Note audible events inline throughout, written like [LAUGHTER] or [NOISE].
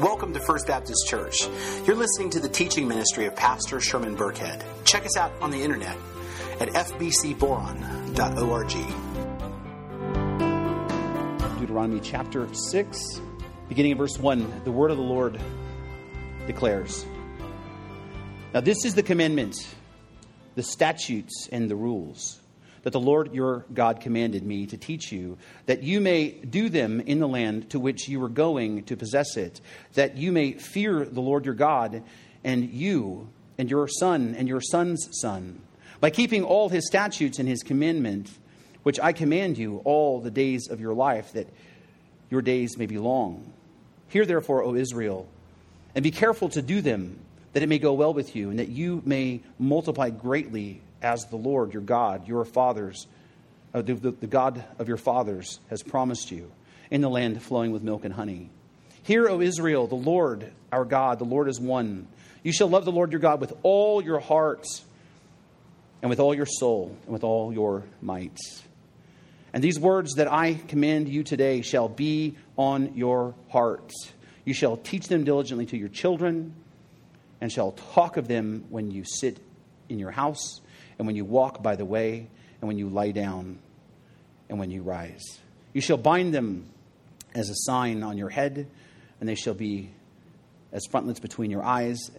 Welcome to First Baptist Church. You're listening to the teaching ministry of Pastor Sherman Burkhead. Check us out on the internet at fbcboron.org. Deuteronomy chapter 6, beginning in verse 1, the word of the Lord declares Now, this is the commandment, the statutes, and the rules that the Lord your God commanded me to teach you, that you may do them in the land to which you are going to possess it, that you may fear the Lord your God, and you and your son and your son's son, by keeping all his statutes and his commandment, which I command you all the days of your life, that your days may be long. Hear therefore, O Israel, and be careful to do them, that it may go well with you, and that you may multiply greatly as the Lord your God, your fathers, uh, the, the, the God of your fathers, has promised you in the land flowing with milk and honey. Hear, O Israel, the Lord our God, the Lord is one. You shall love the Lord your God with all your heart, and with all your soul, and with all your might. And these words that I command you today shall be on your heart. You shall teach them diligently to your children, and shall talk of them when you sit in your house and when you walk by the way, and when you lie down, and when you rise. You shall bind them as a sign on your head, and they shall be as frontlets between your eyes.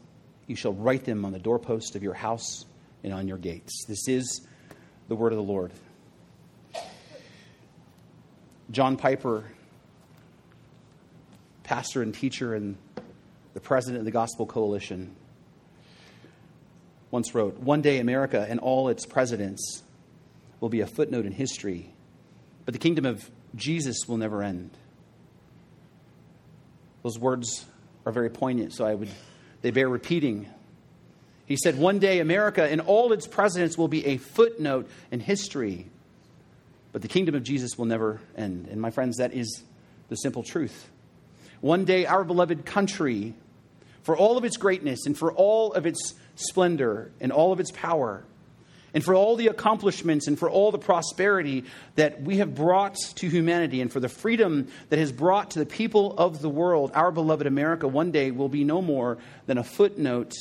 You shall write them on the doorpost of your house and on your gates. This is the word of the Lord. John Piper, pastor and teacher and the president of the Gospel Coalition, once wrote One day, America and all its presidents will be a footnote in history, but the kingdom of Jesus will never end. Those words are very poignant, so I would, they bear repeating. He said, One day, America and all its presidents will be a footnote in history, but the kingdom of Jesus will never end. And my friends, that is the simple truth. One day, our beloved country, for all of its greatness and for all of its splendor and all of its power, and for all the accomplishments and for all the prosperity that we have brought to humanity, and for the freedom that has brought to the people of the world, our beloved America one day will be no more than a footnote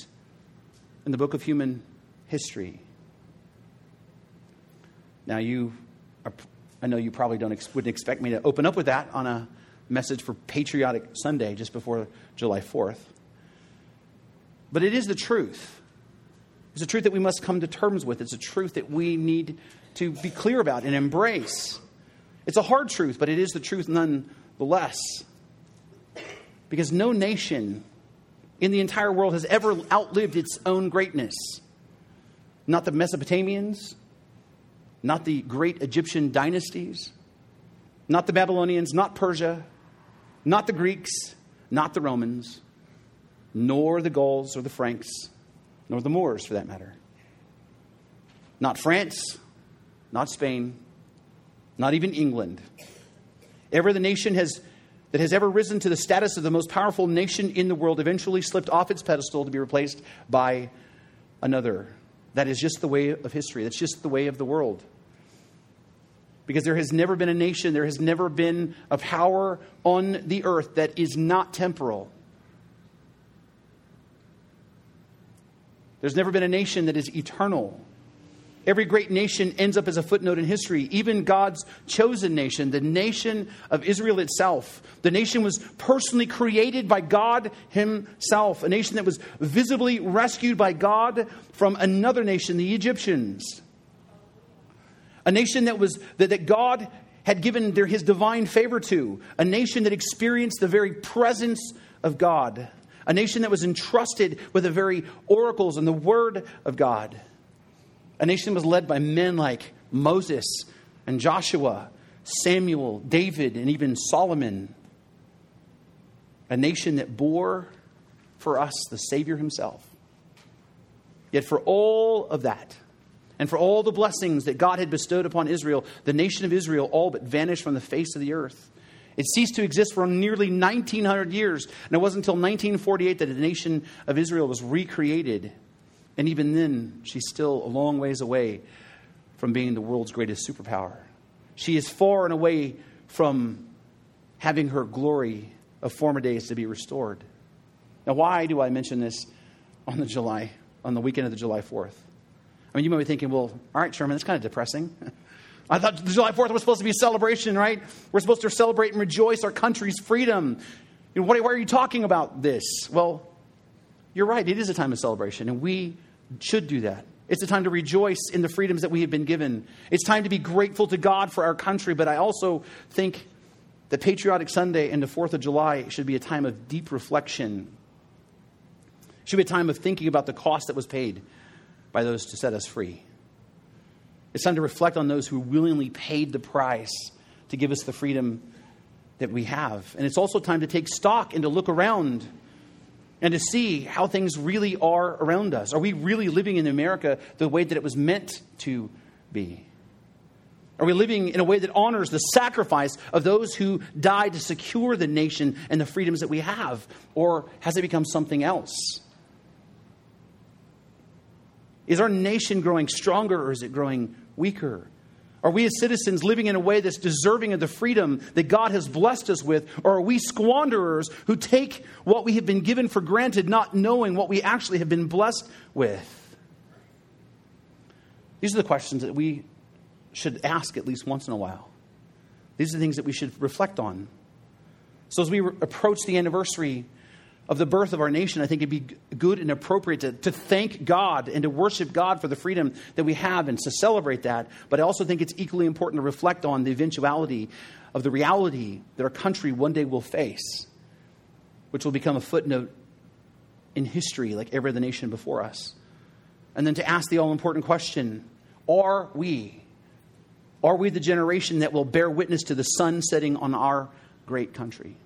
in the book of human history. Now, you, are, I know you probably don't wouldn't expect me to open up with that on a message for Patriotic Sunday just before July 4th. But it is the truth. It's a truth that we must come to terms with. It's a truth that we need to be clear about and embrace. It's a hard truth, but it is the truth nonetheless. Because no nation in the entire world has ever outlived its own greatness. Not the Mesopotamians, not the great Egyptian dynasties, not the Babylonians, not Persia, not the Greeks, not the Romans, nor the Gauls or the Franks nor the Moors for that matter. Not France, not Spain, not even England. Ever the nation has, that has ever risen to the status of the most powerful nation in the world eventually slipped off its pedestal to be replaced by another. That is just the way of history. That's just the way of the world. Because there has never been a nation, there has never been a power on the earth that is not temporal. There's never been a nation that is eternal. Every great nation ends up as a footnote in history. Even God's chosen nation, the nation of Israel itself. The nation was personally created by God Himself, a nation that was visibly rescued by God from another nation, the Egyptians. A nation that, was, that, that God had given their, His divine favor to, a nation that experienced the very presence of God a nation that was entrusted with the very oracles and the word of God. A nation that was led by men like Moses and Joshua, Samuel, David, and even Solomon. A nation that bore for us the Savior himself. Yet, for all of that, and for all the blessings that God had bestowed upon Israel, the nation of Israel all but vanished from the face of the earth. It ceased to exist for nearly 1900 years. And it wasn't until 1948 that the nation of Israel was recreated. And even then, she's still a long ways away from being the world's greatest superpower. She is far and away from having her glory of former days to be restored. Now, why do I mention this on the July, on the weekend of the July 4th? I mean, you might be thinking, well, all right, Sherman, that's kind of depressing. [LAUGHS] I thought July 4th was supposed to be a celebration, right? We're supposed to celebrate and rejoice our country's freedom. Know, why are you talking about this? Well, you're right. It is a time of celebration, and we should do that. It's a time to rejoice in the freedoms that we have been given. It's time to be grateful to God for our country, but I also think that Patriotic Sunday and the 4th of July should be a time of deep reflection. It should be a time of thinking about the cost that was paid by those to set us free. It's time to reflect on those who willingly paid the price to give us the freedom that we have. And it's also time to take stock and to look around and to see how things really are around us. Are we really living in America the way that it was meant to be? Are we living in a way that honors the sacrifice of those who died to secure the nation and the freedoms that we have? Or has it become something else? Is our nation growing stronger or is it growing weaker? Are we as citizens living in a way that's deserving of the freedom that God has blessed us with? Or are we squanderers who take what we have been given for granted, not knowing what we actually have been blessed with? These are the questions that we should ask at least once in a while. These are the things that we should reflect on. So, as we re- approach the anniversary of the birth of our nation, I think it'd be good and appropriate to, to thank God and to worship God for the freedom that we have and to celebrate that. But I also think it's equally important to reflect on the eventuality of the reality that our country one day will face, which will become a footnote in history like every other nation before us. And then to ask the all important question are we? Are we the generation that will bear witness to the sun setting on our great country?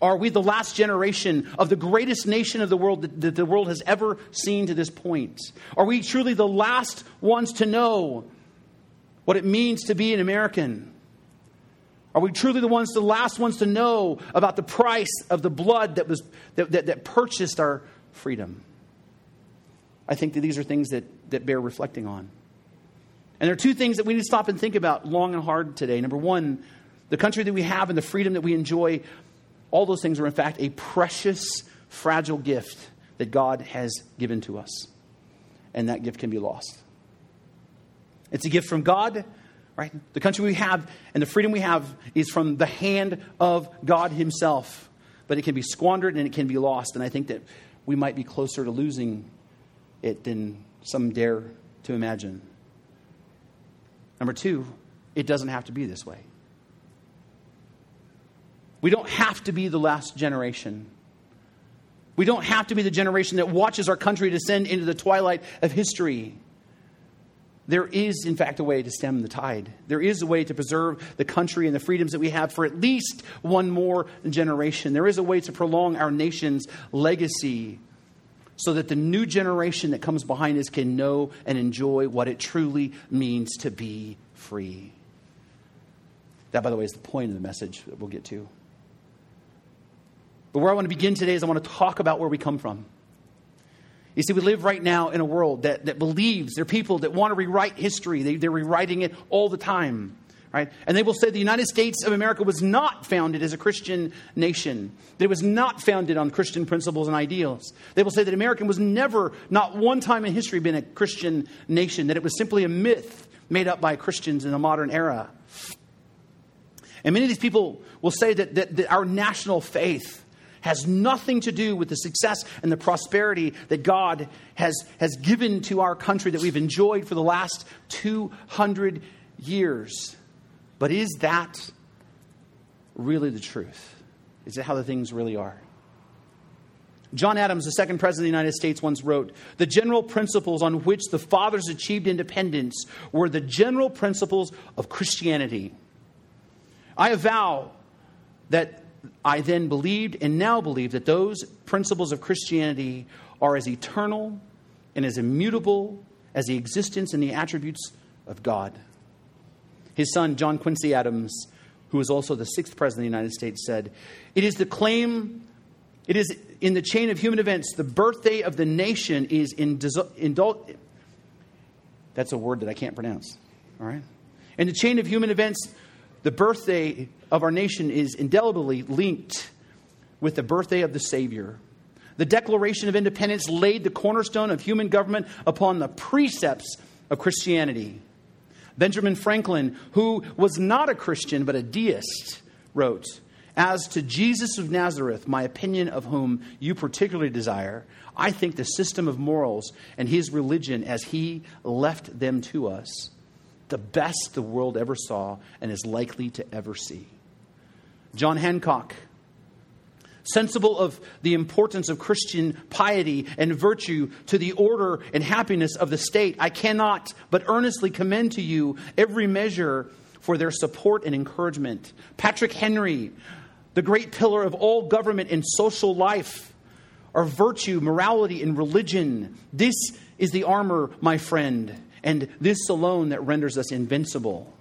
Are we the last generation of the greatest nation of the world that, that, the world has ever seen to this point? Are we truly the last ones to know what it means to be an American? Are we truly the ones, the last ones to know about the price of the blood that, was, that, that, that purchased our freedom? I think that these are things that, that bear reflecting on. And there are two things that we need to stop and think about long and hard today. Number one, the country that we have and the freedom that we enjoy all those things are, in fact, a precious, fragile gift that God has given to us. And that gift can be lost. It's a gift from God, right? The country we have and the freedom we have is from the hand of God Himself. But it can be squandered and it can be lost. And I think that we might be closer to losing it than some dare to imagine. Number two, it doesn't have to be this way. We don't have to be the last generation. We don't have to be the generation that watches our country descend into the twilight of history. There is, in fact, a way to stem the tide. There is a way to preserve the country and the freedoms that we have for at least one more generation. There is a way to prolong our nation's legacy so that the new generation that comes behind us can know and enjoy what it truly means to be free. That, by the way, is the point of the message that we'll get to. But where I want to begin today is I want to talk about where we come from. You see, we live right now in a world that, that believes there are people that want to rewrite history. They, they're rewriting it all the time. Right? And they will say the United States of America was not founded as a Christian nation. That it was not founded on Christian principles and ideals. They will say that America was never, not one time in history, been a Christian nation. That it was simply a myth made up by Christians in the modern era. And many of these people will say that, that, that our national faith has nothing to do with the success and the prosperity that God has, has given to our country that we've enjoyed for the last 200 years. But is that really the truth? Is it how the things really are? John Adams, the second president of the United States, once wrote The general principles on which the fathers achieved independence were the general principles of Christianity. I avow that I then believed and now believe that those principles of Christianity are as eternal and as immutable as the existence and the attributes of God. His son, John Quincy Adams, who was also the sixth president of the United States, said, It is the claim, it is in the chain of human events, the birthday of the nation is in, indul- that's a word that I can't pronounce, all right? In the chain of human events, the birthday of our nation is indelibly linked with the birthday of the Savior, The Declaration of Independence laid the cornerstone of human government upon the precepts of Christianity. Benjamin Franklin, who was not a Christian but a deist, wrote, As to Jesus of Nazareth, my opinion of whom you particularly desire, I think the system of morals and his religion as he left them to us, the best the world ever saw and is likely to ever see. John Hancock, sensible of the importance of Christian piety and virtue to the order and happiness of the state, I cannot but earnestly commend to you every measure for their support and encouragement. Patrick Henry, the great pillar of all government and social life, our virtue, morality, and religion. This is the armor, my friend, and this alone that renders us invincible.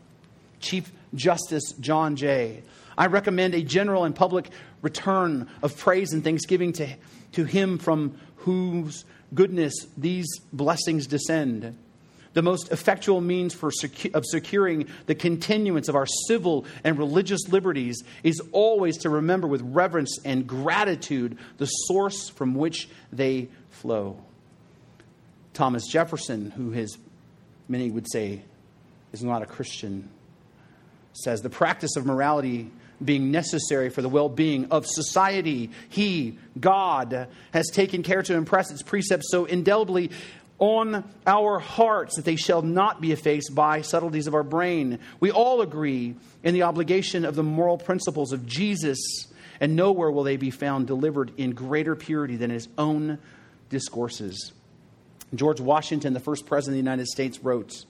Chief Justice John Jay. I recommend a general and public return of praise and thanksgiving to, to Him from whose goodness these blessings descend. The most effectual means for secu- of securing the continuance of our civil and religious liberties is always to remember with reverence and gratitude the source from which they flow. Thomas Jefferson, who has, many would say, is not a Christian, says the practice of morality being necessary for the well being of society. He, God, has taken care to impress its precepts so indelibly on our hearts that they shall not be effaced by subtleties of our brain. We all agree in the obligation of the moral principles of Jesus, and nowhere will they be found delivered in greater purity than his own discourses. George Washington, the first president of the United States, wrote,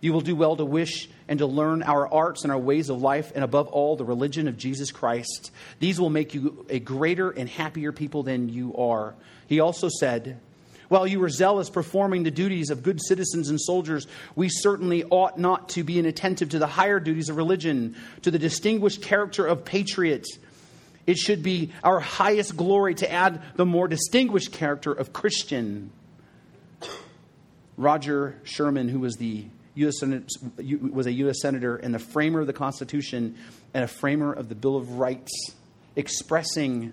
You will do well to wish and to learn our arts and our ways of life, and above all, the religion of Jesus Christ. These will make you a greater and happier people than you are. He also said, while you were zealous performing the duties of good citizens and soldiers, we certainly ought not to be inattentive to the higher duties of religion, to the distinguished character of patriot. It should be our highest glory to add the more distinguished character of Christian. Roger Sherman, who was the US was a U.S. Senator and the framer of the Constitution and a framer of the Bill of Rights, expressing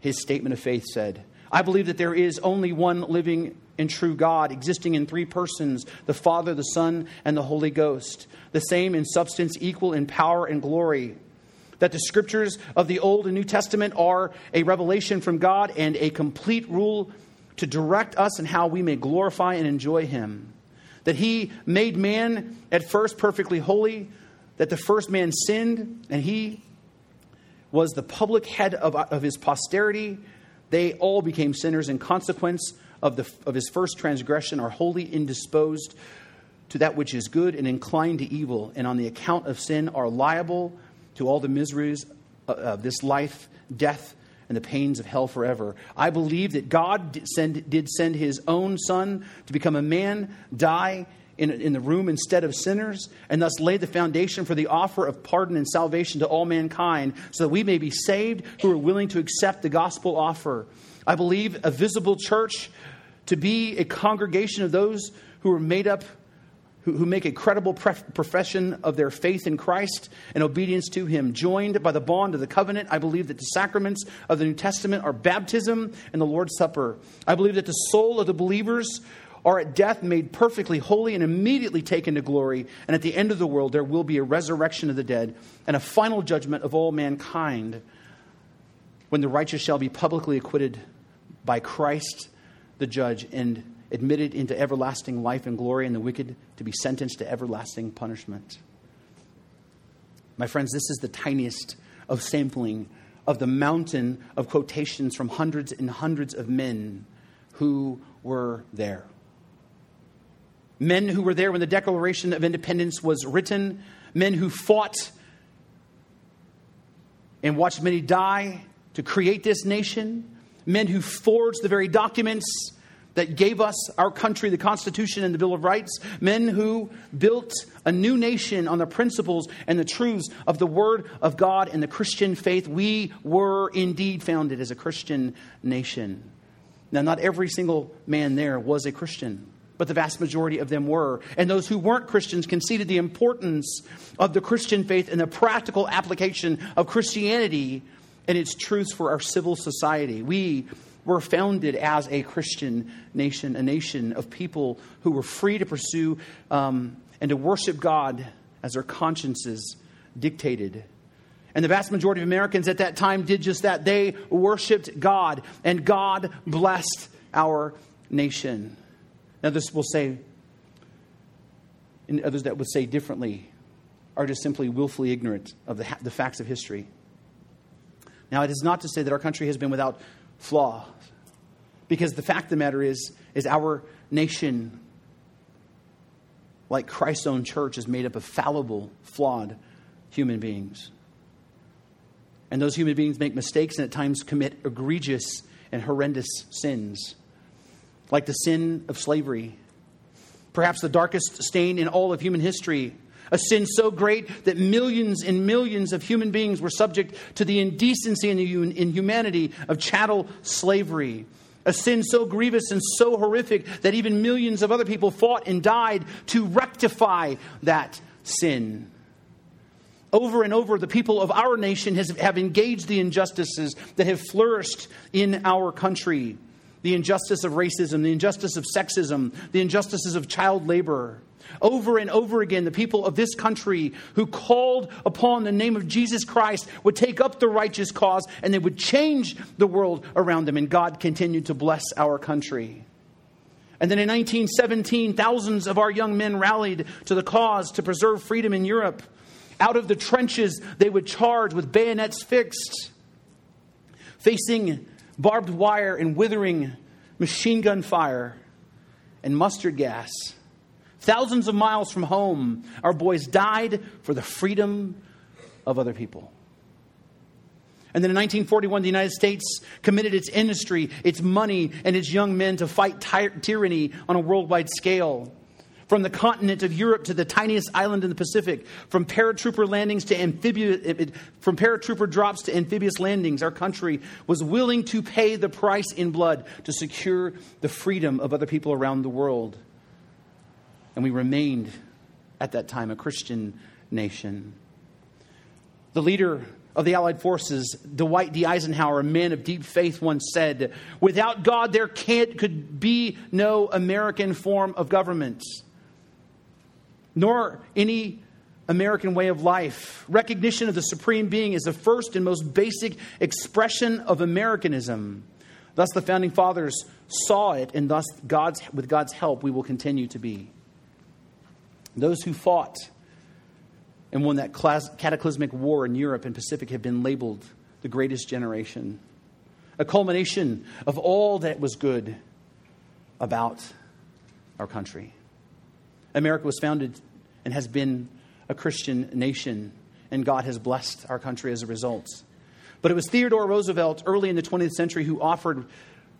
his statement of faith, said, I believe that there is only one living and true God, existing in three persons the Father, the Son, and the Holy Ghost, the same in substance, equal in power and glory. That the scriptures of the Old and New Testament are a revelation from God and a complete rule to direct us in how we may glorify and enjoy Him that he made man at first perfectly holy, that the first man sinned, and he was the public head of, of his posterity. They all became sinners in consequence of, the, of his first transgression, are wholly indisposed to that which is good and inclined to evil, and on the account of sin are liable to all the miseries uh, of this life, death, and the pains of hell forever. I believe that God did send, did send his own Son to become a man, die in, in the room instead of sinners, and thus lay the foundation for the offer of pardon and salvation to all mankind, so that we may be saved who are willing to accept the gospel offer. I believe a visible church to be a congregation of those who are made up who, who make a credible profession of their faith in Christ and obedience to Him. Joined by the bond of the covenant, I believe that the sacraments of the New Testament are baptism and the Lord's Supper. I believe that the soul of the believers are at death made perfectly holy and immediately taken to glory. And at the end of the world, there will be a resurrection of the dead and a final judgment of all mankind when the righteous shall be publicly acquitted by Christ the judge and admitted into everlasting life and glory, and the wicked to be sentenced to everlasting punishment. My friends, this is the tiniest of sampling of the mountain of quotations from hundreds and hundreds of men who were there. Men who were there when the Declaration of Independence was written, men who fought and watched many die to create this nation, men who forged the very documents that gave us our country, the Constitution, and the Bill of Rights, men who built a new nation on the principles and the truths of the Word of God and the Christian faith. We were indeed founded as a Christian nation. Now, not every single man there was a Christian, but the vast majority of them were. And those who weren't Christians conceded the importance of the Christian faith and the practical application of Christianity and its truths for our civil society. We were founded as a Christian nation, a nation of people who were free to pursue um, and to worship God as their consciences dictated. And the vast majority of Americans at that time did just that. They worshiped God, and God blessed our nation. Now, this will say, and others that would say differently, are just simply willfully ignorant of the, the facts of history. Now, it is not to say that our country has been without flaw, because the fact of the matter is, is our nation, like Christ's own church, is made up of fallible, flawed human beings. And those human beings make mistakes and at times commit egregious and horrendous sins, like the sin of slavery, perhaps the darkest stain in all of human history. A sin so great that millions and millions of human beings were subject to the indecency and the inhumanity of chattel slavery. A sin so grievous and so horrific that even millions of other people fought and died to rectify that sin. Over and over, the people of our nation has, have engaged the injustices that have flourished in our country the injustice of racism, the injustice of sexism, the injustices of child labor. Over and over again, the people of this country who called upon the name of Jesus Christ would take up the righteous cause and they would change the world around them, and God continued to bless our country. And then in 1917, thousands of our young men rallied to the cause to preserve freedom in Europe. Out of the trenches, they would charge with bayonets fixed, facing barbed wire and withering machine gun fire and mustard gas. Thousands of miles from home, our boys died for the freedom of other people. And then in 1941, the United States committed its industry, its money, and its young men to fight ty- tyranny on a worldwide scale. From the continent of Europe to the tiniest island in the Pacific, from paratrooper landings to amphibious, from paratrooper drops to amphibious landings, our country was willing to pay the price in blood to secure the freedom of other people around the world. And we remained at that time a Christian nation. The leader of the Allied forces, Dwight D. Eisenhower, a man of deep faith, once said, Without God, there can't, could be no American form of government nor any American way of life. Recognition of the Supreme Being is the first and most basic expression of Americanism. Thus, the founding fathers saw it, and thus, God's, with God's help, we will continue to be. Those who fought and won that cataclysmic war in Europe and Pacific have been labeled the greatest generation, a culmination of all that was good about our country. America was founded and has been a Christian nation, and God has blessed our country as a result. But it was Theodore Roosevelt early in the 20th century who offered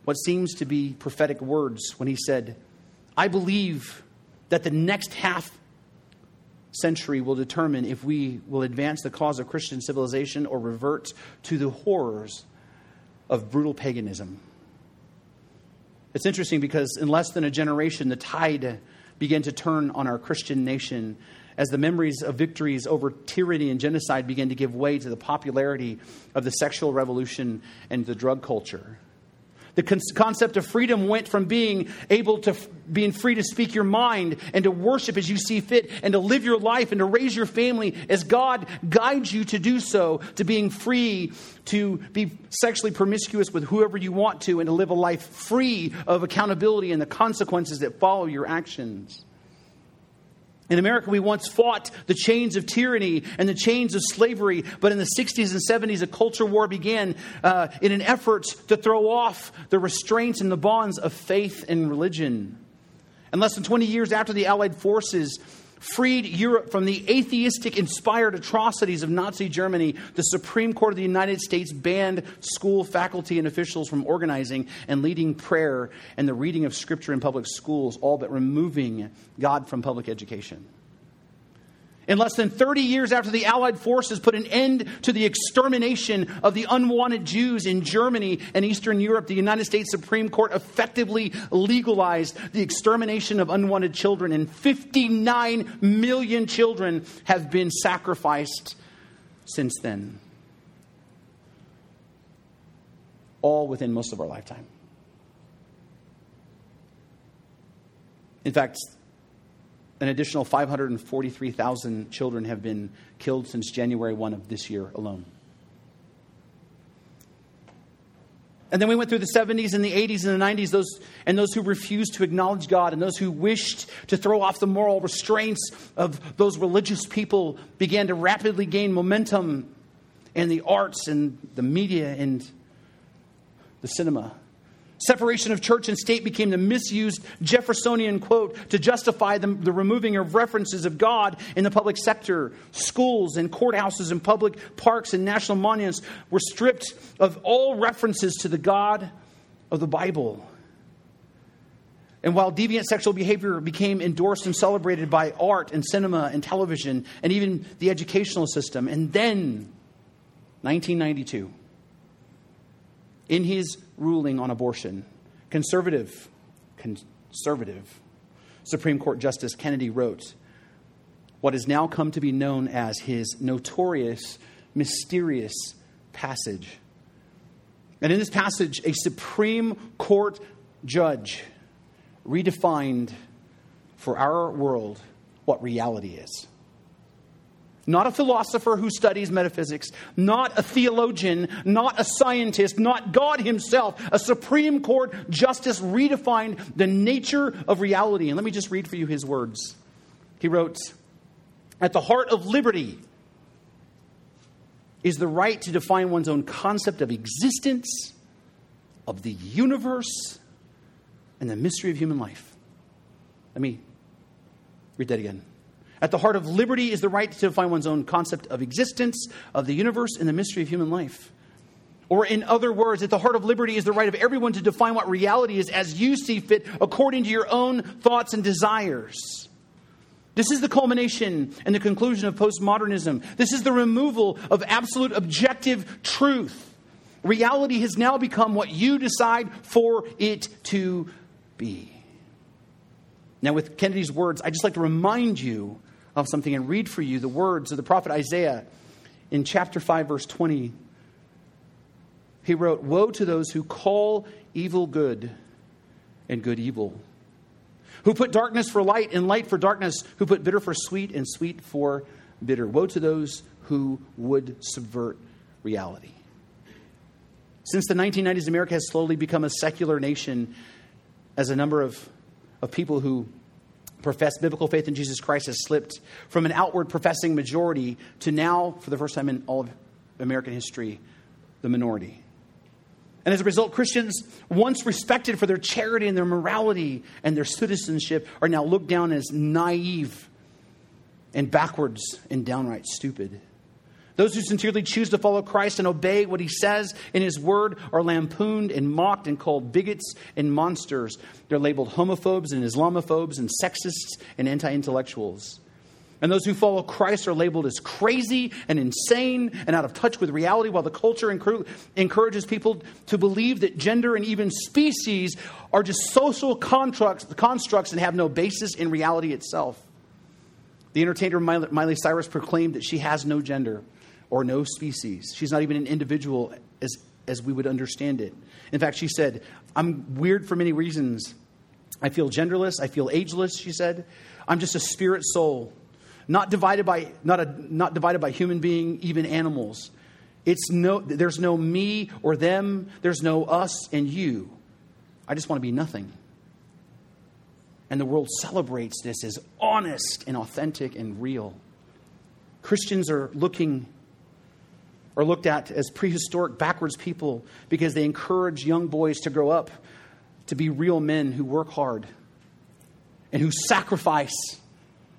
what seems to be prophetic words when he said, I believe that the next half century will determine if we will advance the cause of Christian civilization or revert to the horrors of brutal paganism. It's interesting because in less than a generation, the tide began to turn on our Christian nation as the memories of victories over tyranny and genocide began to give way to the popularity of the sexual revolution and the drug culture. The con- concept of freedom went from being able to f- being free to speak your mind and to worship as you see fit and to live your life and to raise your family as God guides you to do so to being free to be sexually promiscuous with whoever you want to and to live a life free of accountability and the consequences that follow your actions. In America, we once fought the chains of tyranny and the chains of slavery, but in the 60s and 70s, a culture war began uh, in an effort to throw off the restraints and the bonds of faith and religion. And less than 20 years after the Allied forces freed Europe from the atheistic inspired atrocities of Nazi Germany, the Supreme Court of the United States banned school faculty and officials from organizing and leading prayer and the reading of Scripture in public schools, all but removing God from public education. In less than 30 years after the Allied forces put an end to the extermination of the unwanted Jews in Germany and Eastern Europe, the United States Supreme Court effectively legalized the extermination of unwanted children, and 59 million children have been sacrificed since then. all within most of our lifetime. In fact, an additional 543,000 children have been killed since January 1 of this year alone. And then we went through the 70s and the 80s and the 90s, those, and those who refused to acknowledge God and those who wished to throw off the moral restraints of those religious people began to rapidly gain momentum in the arts and the media and the cinema. Separation of church and state became the misused Jeffersonian quote to justify the, the, removing of references of God in the public sector. Schools and courthouses and public parks and national monuments were stripped of all references to the God of the Bible. And while deviant sexual behavior became endorsed and celebrated by art and cinema and television and even the educational system, and then 1992 in his ruling on abortion, conservative, conservative Supreme Court Justice Kennedy wrote what has now come to be known as his notorious, mysterious passage. And in this passage, a Supreme Court judge redefined for our world what reality is not a philosopher who studies metaphysics, not a theologian, not a scientist, not God Himself. A Supreme Court justice redefined the nature of reality. And let me just read for you his words. He wrote At the heart of liberty is the right to define one's own concept of existence, of the universe, and the mystery of human life. Let me read that again. At the heart of liberty is the right to define one's own concept of existence, of the universe, and the mystery of human life. Or, in other words, at the heart of liberty is the right of everyone to define what reality is as you see fit, according to your own thoughts and desires. This is the culmination and the conclusion of postmodernism. This is the removal of absolute objective truth. Reality has now become what you decide for it to be. Now, with Kennedy's words, I'd just like to remind you of something and read for you the words of the prophet Isaiah in chapter 5, verse 20. He wrote, Woe to those who call evil good and good evil, who put darkness for light and light for darkness, who put bitter for sweet and sweet for bitter. Woe to those who would subvert reality. Since the 1990s, America has slowly become a secular nation as a number of, of people who profess biblical faith in Jesus Christ has slipped from an outward professing majority to now, for the first time in all of American history, the minority. And as a result, Christians, once respected for their charity and their morality and their citizenship, are now looked down as naive and backwards and downright stupid. Those who sincerely choose to follow Christ and obey what he says in his word are lampooned and mocked and called bigots and monsters. They're labeled homophobes and Islamophobes and sexists and anti intellectuals. And those who follow Christ are labeled as crazy and insane and out of touch with reality, while the culture encourages people to believe that gender and even species are just social constructs, and have no basis in reality itself. The entertainer Miley Cyrus proclaimed that she has no gender or no species. She's not even an individual as, as we would understand it. In fact, she said, I'm weird for many reasons. I feel genderless, I feel ageless, she said. I'm just a spirit soul, not divided by, not, a, not divided by human being, even animals. It's no, there's no me or them, there's no us and you. I just want to be nothing. And the world celebrates this as honest and authentic and real. Christians are looking are looked at as prehistoric, backwards people because they encourage young boys to grow up to be real men who work hard and who sacrifice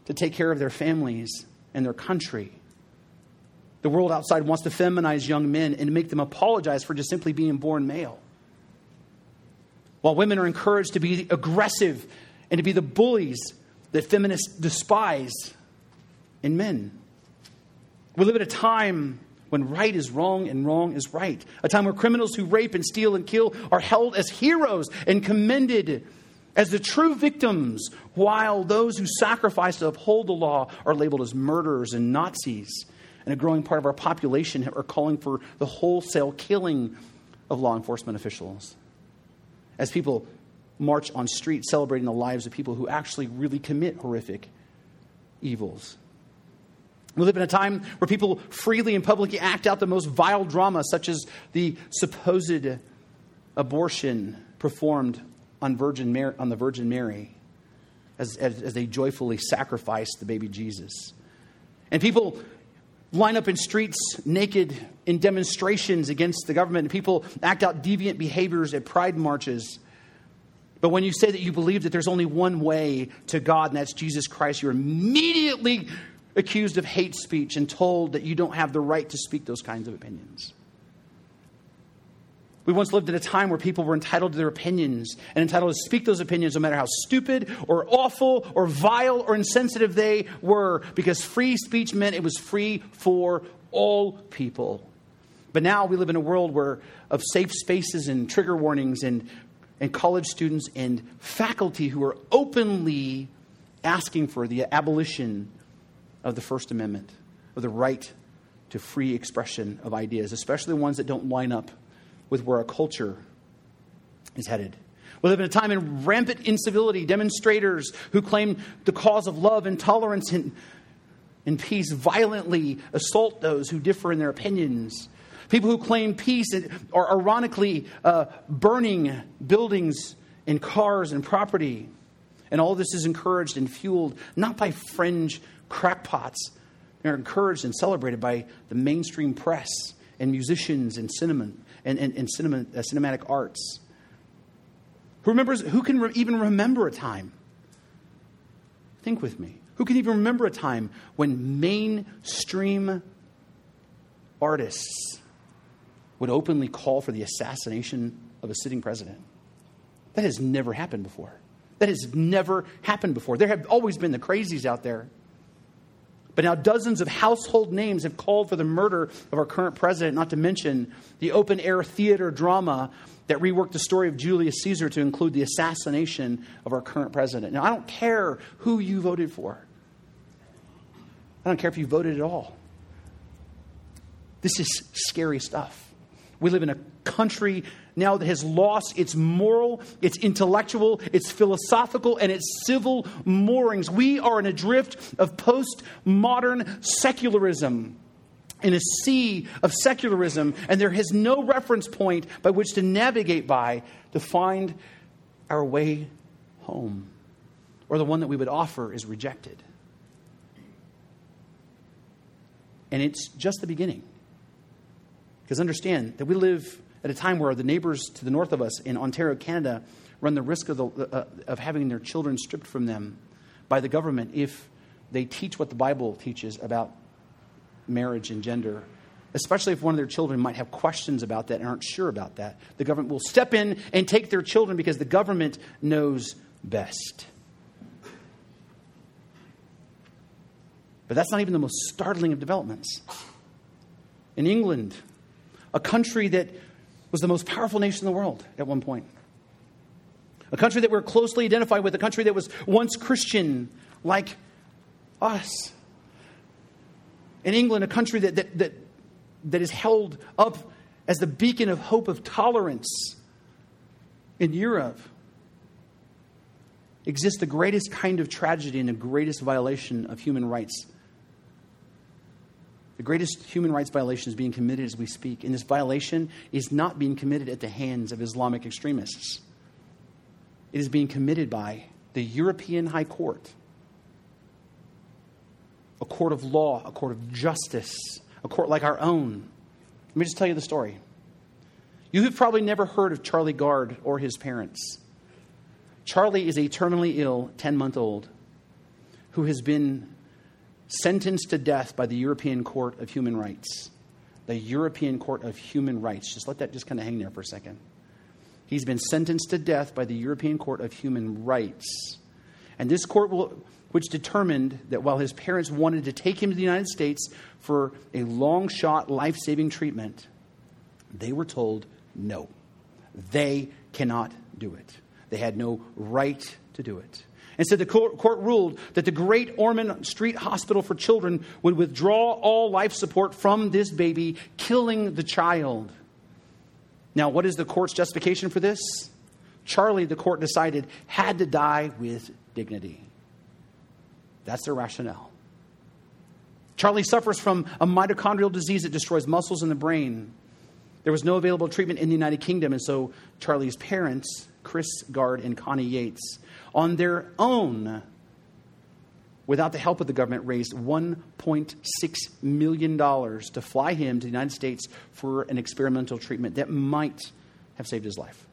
to take care of their families and their country. The world outside wants to feminize young men and make them apologize for just simply being born male. While women are encouraged to be aggressive and to be the bullies that feminists despise in men. We live at a time when right is wrong and wrong is right. A time where criminals who rape and steal and kill are held as heroes and commended as the true victims, while those who sacrifice to uphold the law are labeled as murderers and Nazis. And a growing part of our population are calling for the wholesale killing of law enforcement officials. As people march on streets celebrating the lives of people who actually really commit horrific evils. We live in a time where people freely and publicly act out the most vile drama, such as the supposed abortion performed on, Virgin Mary, on the Virgin Mary as, as, as they joyfully sacrificed the baby Jesus. And people line up in streets naked in demonstrations against the government, and people act out deviant behaviors at pride marches. But when you say that you believe that there's only one way to God, and that's Jesus Christ, you're immediately accused of hate speech and told that you don't have the right to speak those kinds of opinions. We once lived in a time where people were entitled to their opinions and entitled to speak those opinions no matter how stupid or awful or vile or insensitive they were, because free speech meant it was free for all people. But now we live in a world where of safe spaces and trigger warnings and, and college students and faculty who are openly asking for the abolition of the First Amendment, of the right to free expression of ideas, especially ones that don't line up with where our culture is headed. We live in a time of rampant incivility, demonstrators who claim the cause of love and tolerance and, and peace violently assault those who differ in their opinions. People who claim peace are ironically uh, burning buildings and cars and property. And all this is encouraged and fueled not by fringe crackpots, they're encouraged and celebrated by the mainstream press and musicians and cinema and, and, and cinema, uh, cinematic arts. Who, remembers, who can re- even remember a time? Think with me. Who can even remember a time when mainstream artists would openly call for the assassination of a sitting president? That has never happened before. That has never happened before. There have always been the crazies out there. But now dozens of household names have called for the murder of our current president, not to mention the open air theater drama that reworked the story of Julius Caesar to include the assassination of our current president. Now, I don't care who you voted for, I don't care if you voted at all. This is scary stuff. We live in a country now that has lost its moral, its intellectual, its philosophical, and its civil moorings. We are in a drift of postmodern secularism. In a sea of secularism, and there is no reference point by which to navigate by to find our way home, or the one that we would offer is rejected. And it's just the beginning. Because understand that we live at a time where the neighbors to the north of us in Ontario, Canada, run the risk of, the, uh, of having their children stripped from them by the government if they teach what the Bible teaches about marriage and gender, especially if one of their children might have questions about that and aren't sure about that. The government will step in and take their children because the government knows best. But that's not even the most startling of developments. In England, a country that was the most powerful nation in the world at one point. A country that we're closely identified with, a country that was once Christian like us. In England, a country that, that, that, that is held up as the beacon of hope of tolerance in Europe, exists the greatest kind of tragedy and the greatest violation of human rights the greatest human rights violation is being committed as we speak, and this violation is not being committed at the hands of Islamic extremists. It is being committed by the European High Court, a court of law, a court of justice, a court like our own. Let me just tell you the story. You have probably never heard of Charlie Gard or his parents. Charlie is a terminally ill 10 month old who has been sentenced to death by the European Court of Human Rights. The European Court of Human Rights. Just let that just kind of hang there for a second. He's been sentenced to death by the European Court of Human Rights. And this court will, which determined that while his parents wanted to take him to the United States for a long shot life saving treatment, they were told no. They cannot do it. They had no right to do it. And said the court, court ruled that the Great Ormond Street Hospital for Children would withdraw all life support from this baby, killing the child. Now, what is the court's justification for this? Charlie, the court decided, had to die with dignity. That's their rationale. Charlie suffers from a mitochondrial disease that destroys muscles in the brain. There was no available treatment in the United Kingdom, and so Charlie's parents, Chris Gard and Connie Yates, on their own, without the help of the government, raised $1.6 million to fly him to the United States for an experimental treatment that might have saved his life.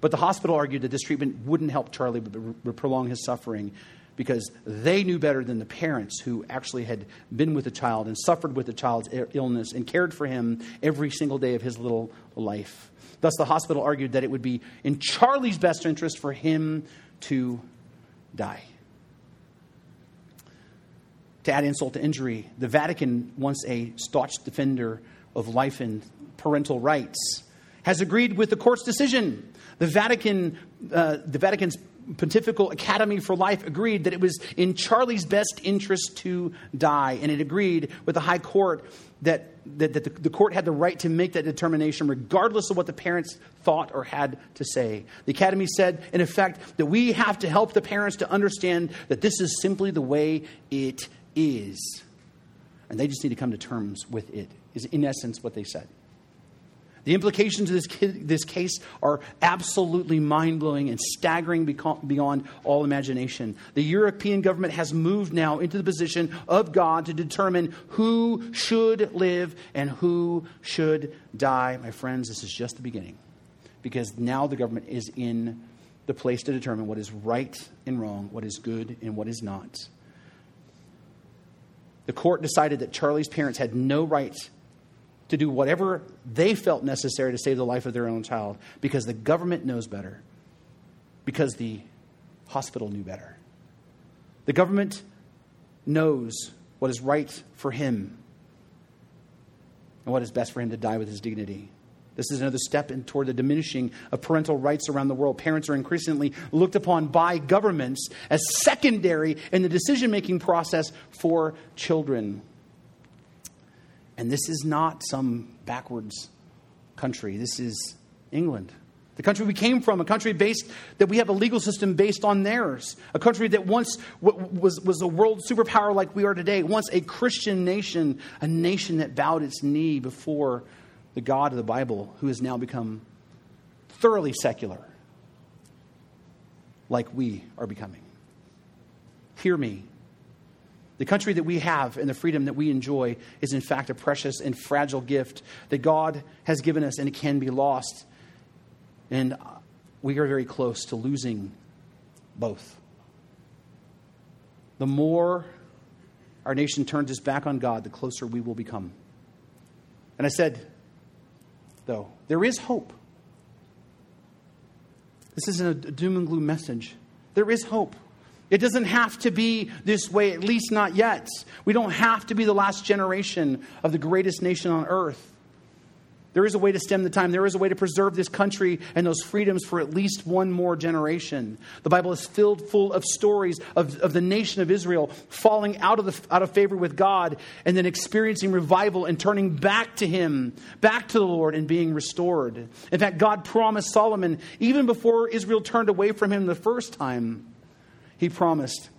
But the hospital argued that this treatment wouldn't help Charlie but prolong his suffering because they knew better than the parents who actually had been with the child and suffered with the child's illness and cared for him every single day of his little life. Thus, the hospital argued that it would be in Charlie's best interest for him to die. To add insult to injury, the Vatican, once a staunch defender of life and parental rights, has agreed with the court's decision. The Vatican, uh, the Vatican's Pontifical Academy for Life agreed that it was in Charlie's best interest to die, and it agreed with the High Court that, that, that the, the, court had the right to make that determination regardless of what the parents thought or had to say. The Academy said, in effect, that we have to help the parents to understand that this is simply the way it is. And they just need to come to terms with it, is in essence what they said. The implications of this, this case are absolutely mind blowing and staggering beyond all imagination. The European government has moved now into the position of God to determine who should live and who should die. My friends, this is just the beginning because now the government is in the place to determine what is right and wrong, what is good and what is not. The court decided that Charlie's parents had no right to do whatever they felt necessary to save the life of their own child because the government knows better, because the hospital knew better. The government knows what is right for him and what is best for him to die with his dignity. This is another step in, toward the diminishing of parental rights around the world. Parents are increasingly looked upon by governments as secondary in the decision making process for children. And this is not some backwards country. This is England. The country we came from, a country based that we have a legal system based on theirs. A country that once was, was a world superpower like we are today, once a Christian nation, a nation that bowed its knee before the God of the Bible, who has now become thoroughly secular, like we are becoming. Hear me, the country that we have and the freedom that we enjoy is, in fact, a precious and fragile gift that God has given us, and it can be lost. And we are very close to losing both. The more our nation turns its back on God, the closer we will become. And I said, though, there is hope. This isn't a doom and gloom message. There is hope. It doesn't have to be this way, at least not yet. We don't have to be the last generation of the greatest nation on earth. There is a way to stem the time. There is a way to preserve this country and those freedoms for at least one more generation. The Bible is filled full of stories of, of the nation of Israel falling out of, the, out of favor with God and then experiencing revival and turning back to Him, back to the Lord, and being restored. In fact, God promised Solomon, even before Israel turned away from Him the first time, he promised.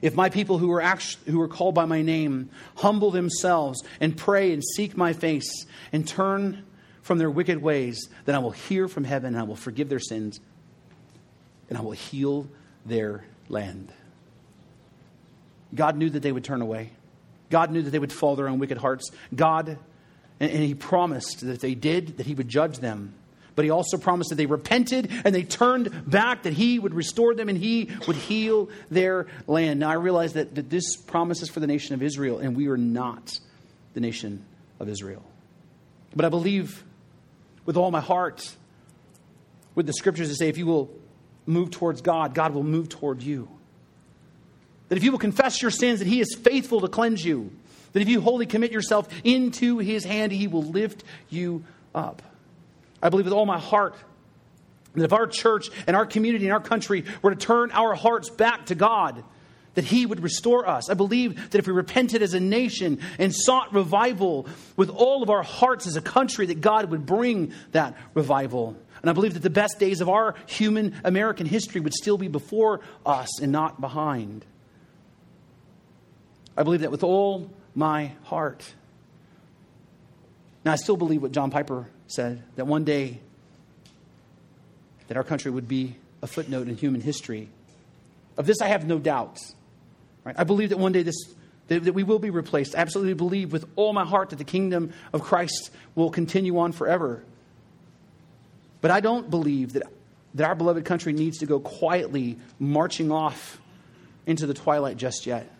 If my people who are, actually, who are called by my name humble themselves and pray and seek my face and turn from their wicked ways, then I will hear from heaven and I will forgive their sins and I will heal their land. God knew that they would turn away. God knew that they would fall their own wicked hearts. God, and, and He promised that if they did, that He would judge them. But he also promised that they repented and they turned back, that he would restore them and he would heal their land. Now, I realize that, that this promise is for the nation of Israel, and we are not the nation of Israel. But I believe with all my heart, with the scriptures that say, if you will move towards God, God will move toward you. That if you will confess your sins, that he is faithful to cleanse you. That if you wholly commit yourself into his hand, he will lift you up. I believe with all my heart that if our church and our community and our country were to turn our hearts back to God, that He would restore us. I believe that if we repented as a nation and sought revival with all of our hearts as a country, that God would bring that revival. And I believe that the best days of our human American history would still be before us and not behind. I believe that with all my heart. Now, I still believe what John Piper said that one day that our country would be a footnote in human history. Of this, I have no doubts. Right? I believe that one day this, that, we will be replaced. I absolutely believe with all my heart that the kingdom of Christ will continue on forever. But I don't believe that, that our beloved country needs to go quietly marching off into the twilight just yet.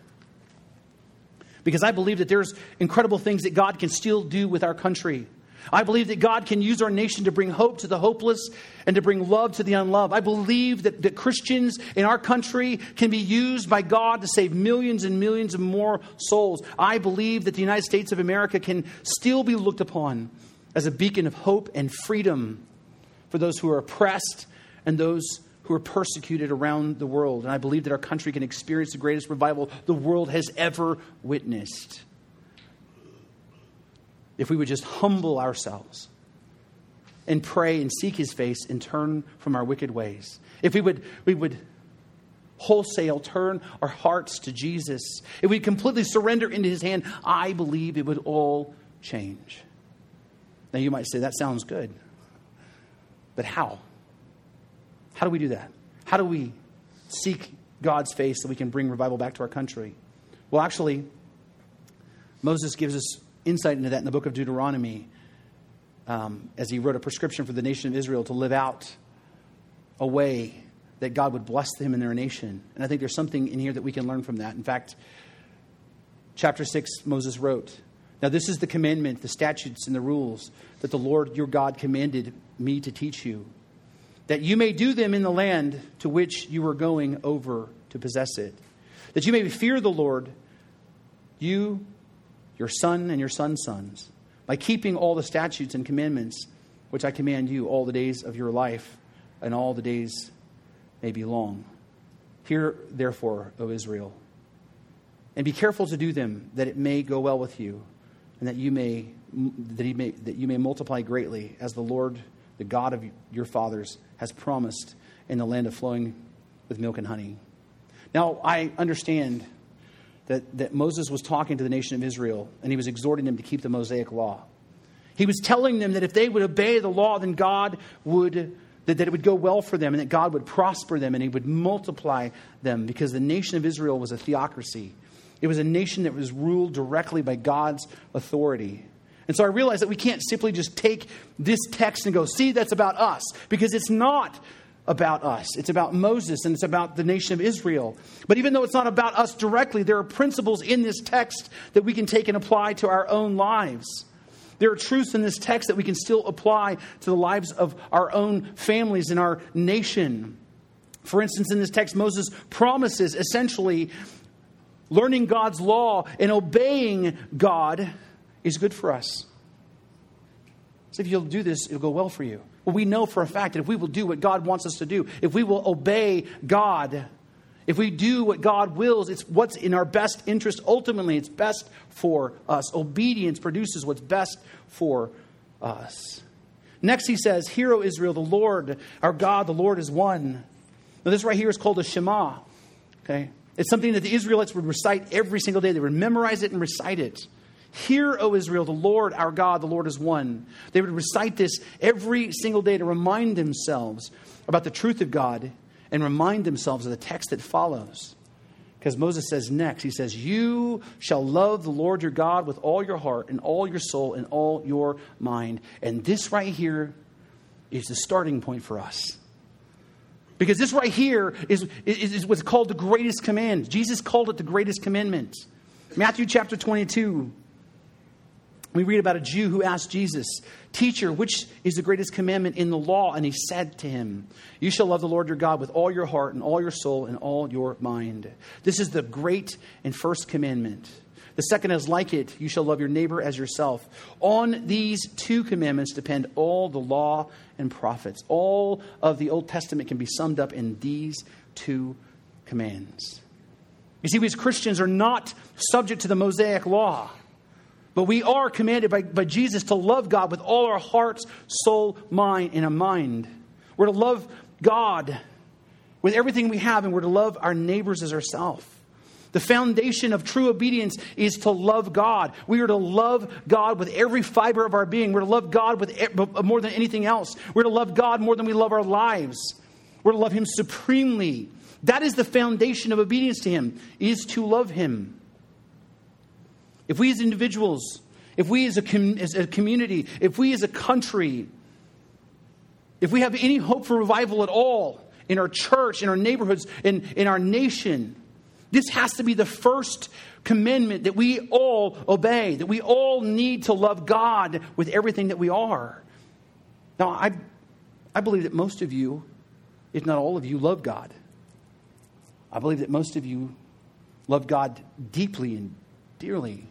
Because I believe that there's incredible things that God can still do with our country. I believe that God can use our nation to bring hope to the hopeless and to bring love to the unloved. I believe that, that Christians in our country can be used by God to save millions and millions of more souls. I believe that the United States of America can still be looked upon as a beacon of hope and freedom for those who are oppressed and those who are persecuted around the world. And I believe that our country can experience the greatest revival the world has ever witnessed if we would just humble ourselves and pray and seek his face and turn from our wicked ways. If we would, we would wholesale turn our hearts to Jesus, if we completely surrender into his hand, I believe it would all change. Now you might say, that sounds good. But how? How do we do that? How do we seek God's face so we can bring revival back to our country? Well, actually, Moses gives us insight into that in the book of Deuteronomy um, as he wrote a prescription for the nation of Israel to live out a way that God would bless them and their nation. And I think there's something in here that we can learn from that. In fact, chapter 6, Moses wrote, Now this is the commandment, the statutes, and the rules that the Lord your God commanded me to teach you, that you may do them in the land to which you are going over to possess it, that you may fear the Lord, you your son and your son's sons, by keeping all the statutes and commandments which I command you all the days of your life, and all the days may be long. Hear, therefore, O Israel, and be careful to do them, that it may go well with you, and that you may that, he may, that you may multiply greatly, as the Lord, the God of your fathers, has promised in the land of flowing with milk and honey. Now, I understand that, that Moses was talking to the nation of Israel and he was exhorting them to keep the Mosaic law. He was telling them that if they would obey the law, then God would, that, that it would go well for them and that God would prosper them and he would multiply them because the nation of Israel was a theocracy. It was a nation that was ruled directly by God's authority. And so I realized that we can't simply just take this text and go, see, that's about us, because it's not about us. It's about Moses and it's about the nation of Israel. But even though it's not about us directly, there are principles in this text that we can take and apply to our own lives. There are truths in this text that we can still apply to the lives of our own families and our nation. For instance, in this text, Moses promises essentially learning God's law and obeying God is good for us. So if you'll do this, it'll go well for you. Well, we know for a fact that if we will do what God wants us to do, if we will obey God, if we do what God wills, it's what's in our best interest. Ultimately, it's best for us. Obedience produces what's best for us. Next, he says, Hear, O Israel, the Lord, our God, the Lord is one. Now, this right here is called a Shema. Okay? It's something that the Israelites would recite every single day. They would memorize it and recite it. Hear, O Israel, the Lord our God, the Lord is one. They would recite this every single day to remind themselves about the truth of God and remind themselves of the text that follows. Because Moses says next, he says, You shall love the Lord your God with all your heart and all your soul and all your mind. And this right here is the starting point for us. Because this right here is, is, is what's called the greatest command. Jesus called it the greatest commandment. Matthew chapter 22, we read about a Jew who asked Jesus, Teacher, which is the greatest commandment in the law? And he said to him, You shall love the Lord your God with all your heart and all your soul and all your mind. This is the great and first commandment. The second is like it you shall love your neighbor as yourself. On these two commandments depend all the law and prophets. All of the Old Testament can be summed up in these two commands. You see, we as Christians are not subject to the Mosaic law, but we are commanded by, by Jesus to love God with all our hearts, soul, mind, and a mind. We're to love God with everything we have, and we're to love our neighbors as ourselves. The foundation of true obedience is to love God. We are to love God with every fiber of our being. We're to love God with more than anything else. We're to love God more than we love our lives. We're to love Him supremely. That is the foundation of obedience to Him, is to love Him. If we as individuals, if we as a, com- as a community, if we as a country, if we have any hope for revival at all in our church, in our neighborhoods, in, in our nation, this has to be the first commandment that we all obey, that we all need to love God with everything that we are. Now, I, I believe that most of you, if not all of you, love God. I believe that most of you love God deeply and dearly.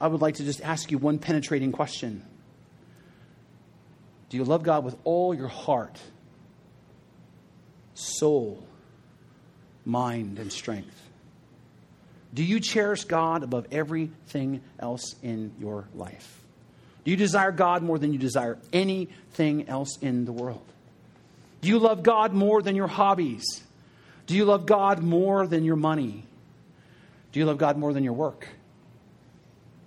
I would like to just ask you one penetrating question Do you love God with all your heart, soul, mind, and strength? Do you cherish God above everything else in your life? Do you desire God more than you desire anything else in the world? Do you love God more than your hobbies? Do you love God more than your money? Do you love God more than your work?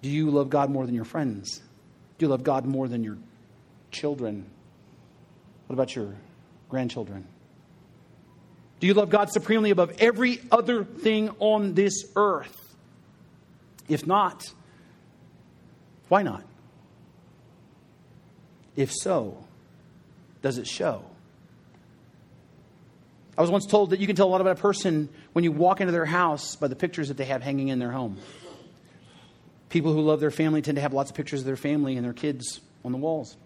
Do you love God more than your friends? Do you love God more than your children? What about your grandchildren? Do you love God supremely above every other thing on this earth? If not, why not? If so, does it show? I was once told that you can tell a lot about a person when you walk into their house by the pictures that they have hanging in their home. People who love their family tend to have lots of pictures of their family and their kids on the walls.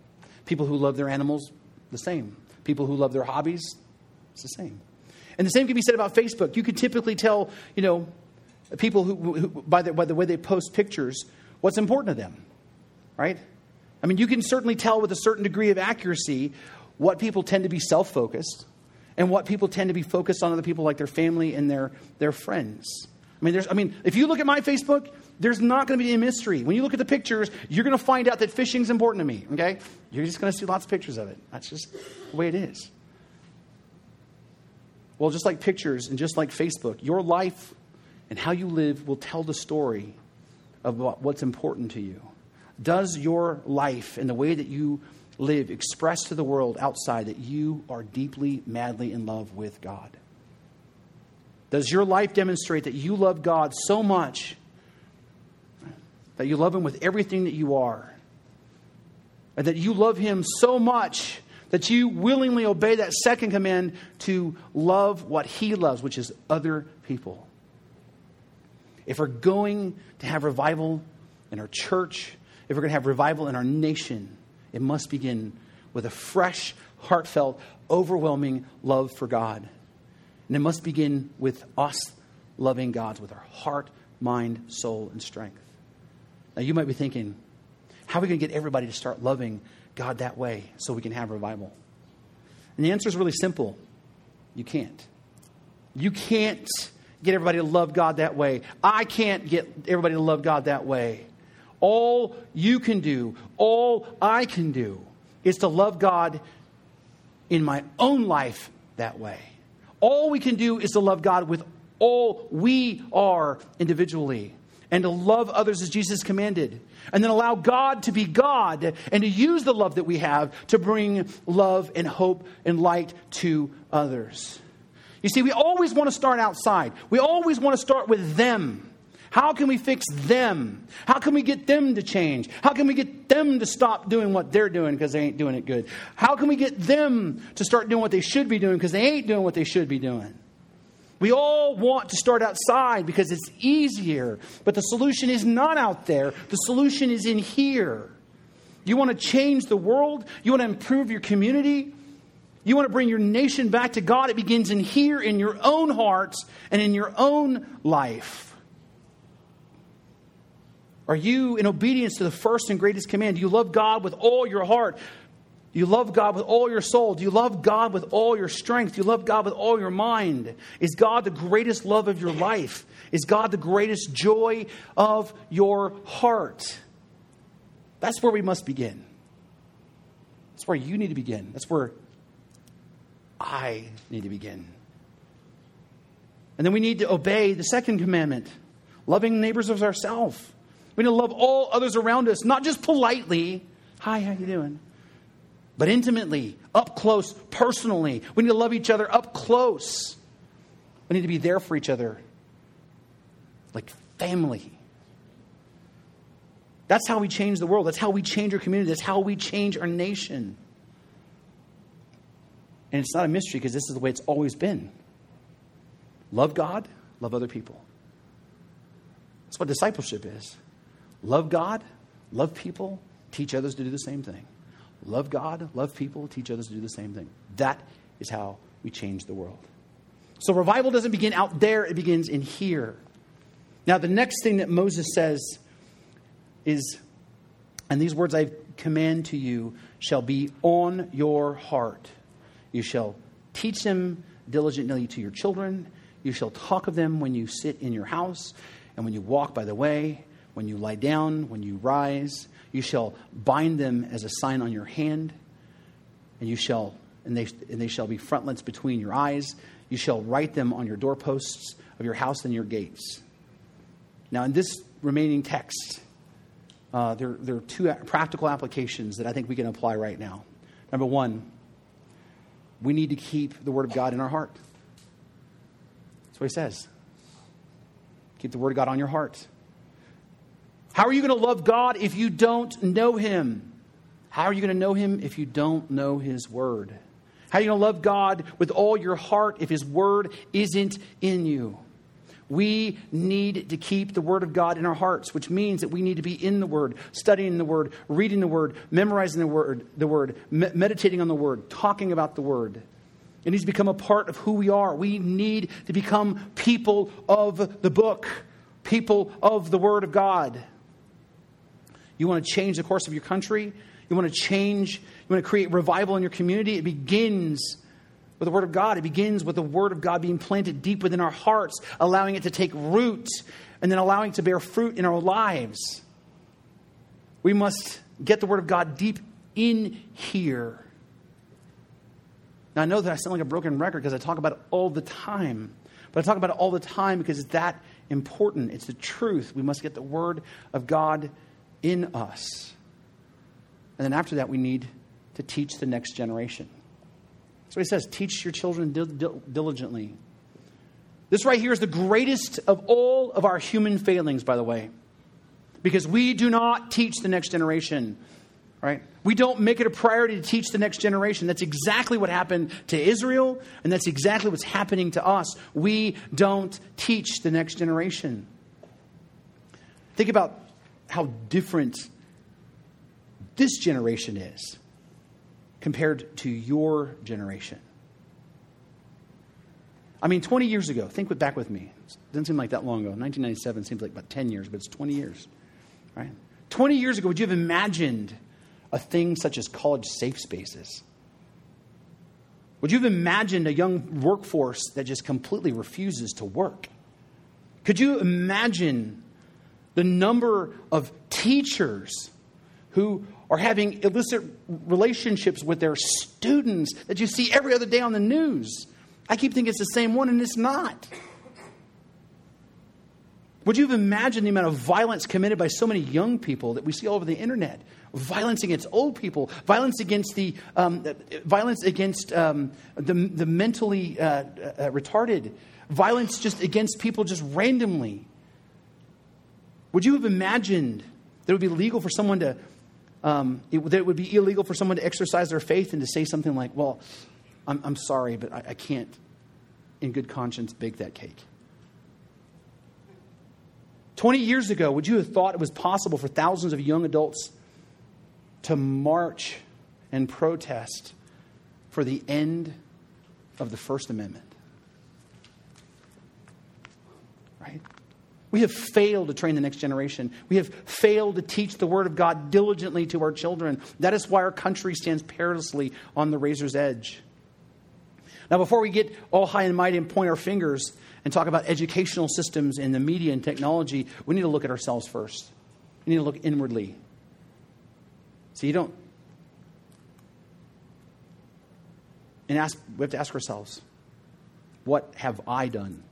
People who love their animals, the same. People who love their hobbies, it's the same. And the same can be said about Facebook. You can typically tell, you know, people who, who by, the, by the way they post pictures, what's important to them, right? I mean, you can certainly tell with a certain degree of accuracy what people tend to be self focused and what people tend to be focused on other people like their family and their, their friends. I mean, there's, I mean, if you look at my Facebook, there's not going to be any mystery. When you look at the pictures, you're going to find out that fishing's important to me, okay? You're just going to see lots of pictures of it. That's just the way it is. Well, just like pictures and just like Facebook, your life and how you live will tell the story of what's important to you. Does your life and the way that you live express to the world outside that you are deeply, madly in love with God? Does your life demonstrate that you love God so much that you love Him with everything that you are? And that you love Him so much that you willingly obey that second command to love what He loves, which is other people. If we're going to have revival in our church, if we're going to have revival in our nation, it must begin with a fresh, heartfelt, overwhelming love for God. And it must begin with us loving God with our heart, mind, soul, and strength. Now, you might be thinking, how are we going to get everybody to start loving God that way so we can have revival? And the answer is really simple you can't. You can't get everybody to love God that way. I can't get everybody to love God that way. All you can do, all I can do, is to love God in my own life that way. All we can do is to love God with all we are individually and to love others as Jesus commanded. And then allow God to be God and to use the love that we have to bring love and hope and light to others. You see, we always want to start outside, we always want to start with them. How can we fix them? How can we get them to change? How can we get them to stop doing what they're doing because they ain't doing it good? How can we get them to start doing what they should be doing because they ain't doing what they should be doing? We all want to start outside because it's easier, but the solution is not out there. The solution is in here. You want to change the world? You want to improve your community? You want to bring your nation back to God? It begins in here, in your own hearts, and in your own life. Are you in obedience to the first and greatest command? Do you love God with all your heart? Do you love God with all your soul? Do you love God with all your strength? Do you love God with all your mind? Is God the greatest love of your life? Is God the greatest joy of your heart? That's where we must begin. That's where you need to begin. That's where I need to begin. And then we need to obey the second commandment loving neighbors as ourselves. We need to love all others around us, not just politely. Hi, how you doing? but intimately, up close, personally. We need to love each other up close. We need to be there for each other like family. That's how we change the world. That's how we change our community. That's how we change our nation. And it's not a mystery because this is the way it's always been. Love God, love other people. That's what discipleship is. Love God, love people, teach others to do the same thing. Love God, love people, teach others to do the same thing. That is how we change the world. So revival doesn't begin out there, it begins in here. Now, the next thing that Moses says is, and these words I command to you shall be on your heart. You shall teach them diligently to your children. You shall talk of them when you sit in your house and when you walk by the way, when you lie down, when you rise. You shall bind them as a sign on your hand, and you shall and they, and they shall be frontlets between your eyes. You shall write them on your doorposts of your house and your gates. Now, in this remaining text, uh, there, there are two practical applications that I think we can apply right now. Number one, we need to keep the Word of God in our heart. That's what he says. Keep the Word of God on your heart. How are you going to love God if you don't know Him? How are you going to know Him if you don't know His Word? How are you going to love God with all your heart if His Word isn't in you? We need to keep the Word of God in our hearts, which means that we need to be in the Word, studying the Word, reading the Word, memorizing the Word, the Word, me- meditating on the Word, talking about the Word. It needs to become a part of who we are. We need to become people of the book, people of the Word of God. You want to change the course of your country? You want to change, you want to create revival in your community? It begins with the Word of God. It begins with the Word of God being planted deep within our hearts, allowing it to take root, and then allowing it to bear fruit in our lives. We must get the Word of God deep in here. Now, I know that I sound like a broken record because I talk about it all the time, but I talk about it all the time because it's that important. It's the truth. We must get the Word of God in us. And then after that, we need to teach the next generation. So he says, teach your children diligently. This right here is the greatest of all of our human failings, by the way, because we do not teach the next generation, right? We don't make it a priority to teach the next generation. That's exactly what happened to Israel, and that's exactly what's happening to us. We don't teach the next generation. Think about how different this generation is compared to your generation. I mean, 20 years ago, think back with me. It doesn't seem like that long ago. 1997 seems like about 10 years, but it's 20 years, right? 20 years ago, would you have imagined a thing such as college safe spaces? Would you have imagined a young workforce that just completely refuses to work? Could you imagine the number of teachers who are having illicit relationships with their students that you see every other day on the news. I keep thinking it's the same one, and it's not. Would you have imagined the amount of violence committed by so many young people that we see all over the internet? Violence against old people, violence against the um, violence against um, the, the mentally uh, uh, retarded, violence just against people just randomly. Would you have imagined that it would be legal for someone to, um, it, that it would be illegal for someone to exercise their faith and to say something like, well, I'm, I'm sorry, but I, I can't, in good conscience, bake that cake? 20 years ago, would you have thought it was possible for thousands of young adults to march and protest for the end of the First Amendment? Right? We have failed to train the next generation. We have failed to teach the Word of God diligently to our children. That is why our country stands perilously on the razor's edge. Now, before we get all high and mighty and point our fingers and talk about educational systems and the media and technology, we need to look at ourselves first. We need to look inwardly. So you don't. And ask, we have to ask ourselves, what have I done?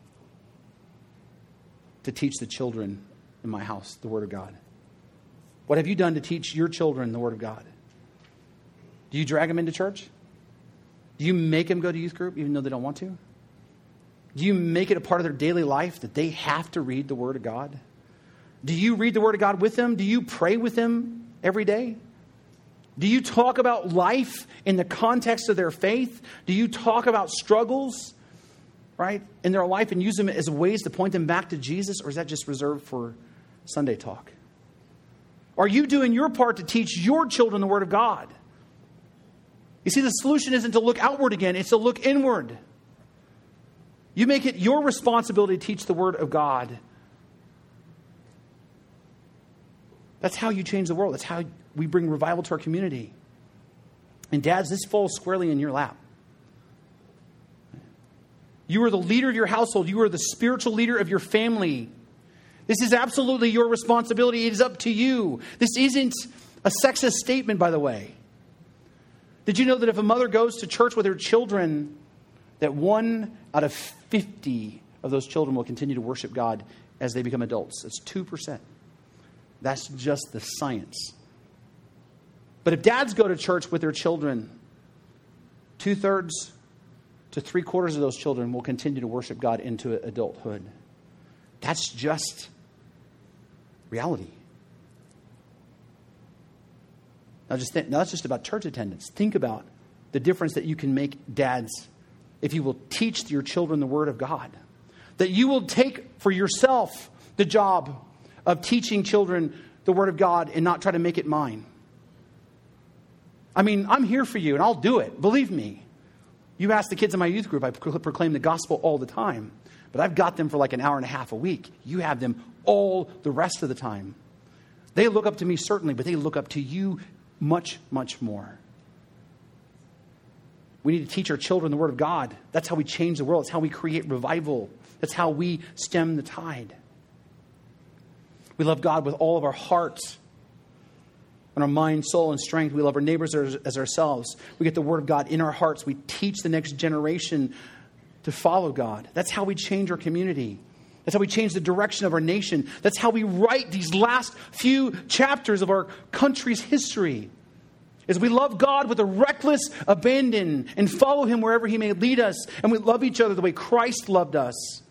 To teach the children in my house the Word of God? What have you done to teach your children the Word of God? Do you drag them into church? Do you make them go to youth group even though they don't want to? Do you make it a part of their daily life that they have to read the Word of God? Do you read the Word of God with them? Do you pray with them every day? Do you talk about life in the context of their faith? Do you talk about struggles? Right, in their life and use them as ways to point them back to Jesus, or is that just reserved for Sunday talk? Are you doing your part to teach your children the Word of God? You see, the solution isn't to look outward again, it's to look inward. You make it your responsibility to teach the Word of God. That's how you change the world. That's how we bring revival to our community. And, dads, this falls squarely in your lap. You are the leader of your household. You are the spiritual leader of your family. This is absolutely your responsibility. It is up to you. This isn't a sexist statement, by the way. Did you know that if a mother goes to church with her children, that one out of 50 of those children will continue to worship God as they become adults? That's 2%. That's just the science. But if dads go to church with their children, two thirds to three quarters of those children will continue to worship God into adulthood. That's just reality. Now, just think, now that's just about church attendance. Think about the difference that you can make, dads, if you will teach your children the Word of God. That you will take for yourself the job of teaching children the Word of God and not try to make it mine. I mean, I'm here for you and I'll do it. Believe me. You ask the kids in my youth group, I proclaim the gospel all the time, but I've got them for like an hour and a half a week. You have them all the rest of the time. They look up to me, certainly, but they look up to you much, much more. We need to teach our children the Word of God. That's how we change the world. That's how we create revival. That's how we stem the tide. We love God with all of our hearts and our mind, soul, and strength. We love our neighbors as, as ourselves. We get the Word of God in our hearts. We teach the next generation to follow God. That's how we change our community. That's how we change the direction of our nation. That's how we write these last few chapters of our country's history. Is we love God with a reckless abandon and follow Him wherever He may lead us. And we love each other the way Christ loved us.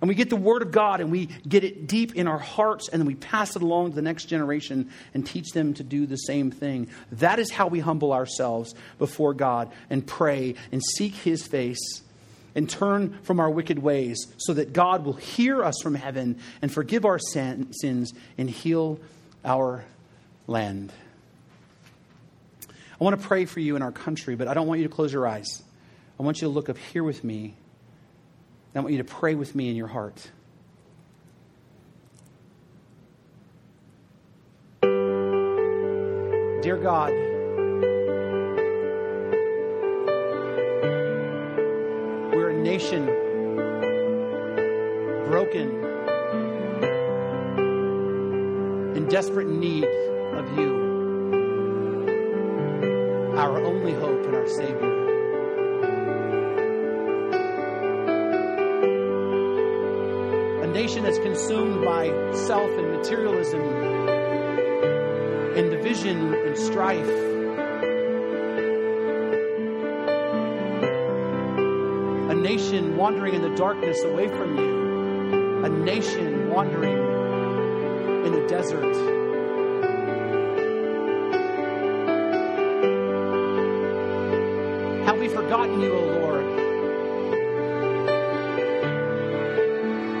And we get the Word of God and we get it deep in our hearts and then we pass it along to the next generation and teach them to do the same thing. That is how we humble ourselves before God and pray and seek His face and turn from our wicked ways so that God will hear us from heaven and forgive our sin, sins and heal our land. I want to pray for you in our country, but I don't want you to close your eyes. I want you to look up here with me I want you to pray with me in your heart. Dear God, we're a nation broken, in desperate need of you, our only hope and our Savior. That's consumed by self and materialism and division and strife. A nation wandering in the darkness away from you. A nation wandering in the desert. Have we forgotten you, O Lord?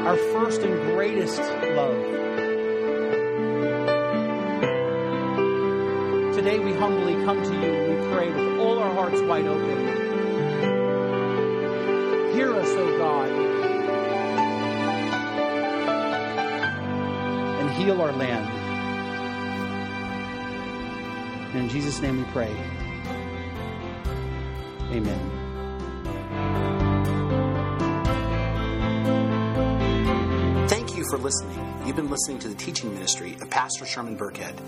Our first and greatest love. Today we humbly come to you and we pray with all our hearts wide open. Hear us, O God. And heal our land. In Jesus' name we pray. Amen. For listening. You've been listening to the teaching ministry of Pastor Sherman Burkhead.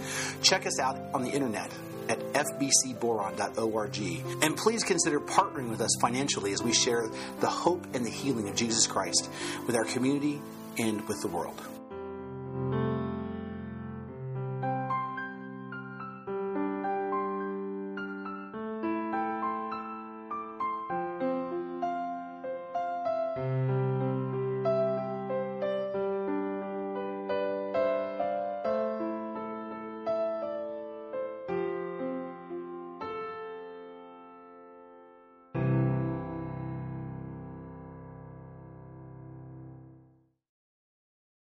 Check us out on the internet at fbcboron.org. And please consider partnering with us financially as we share the hope and the healing of Jesus Christ with our community and with the world.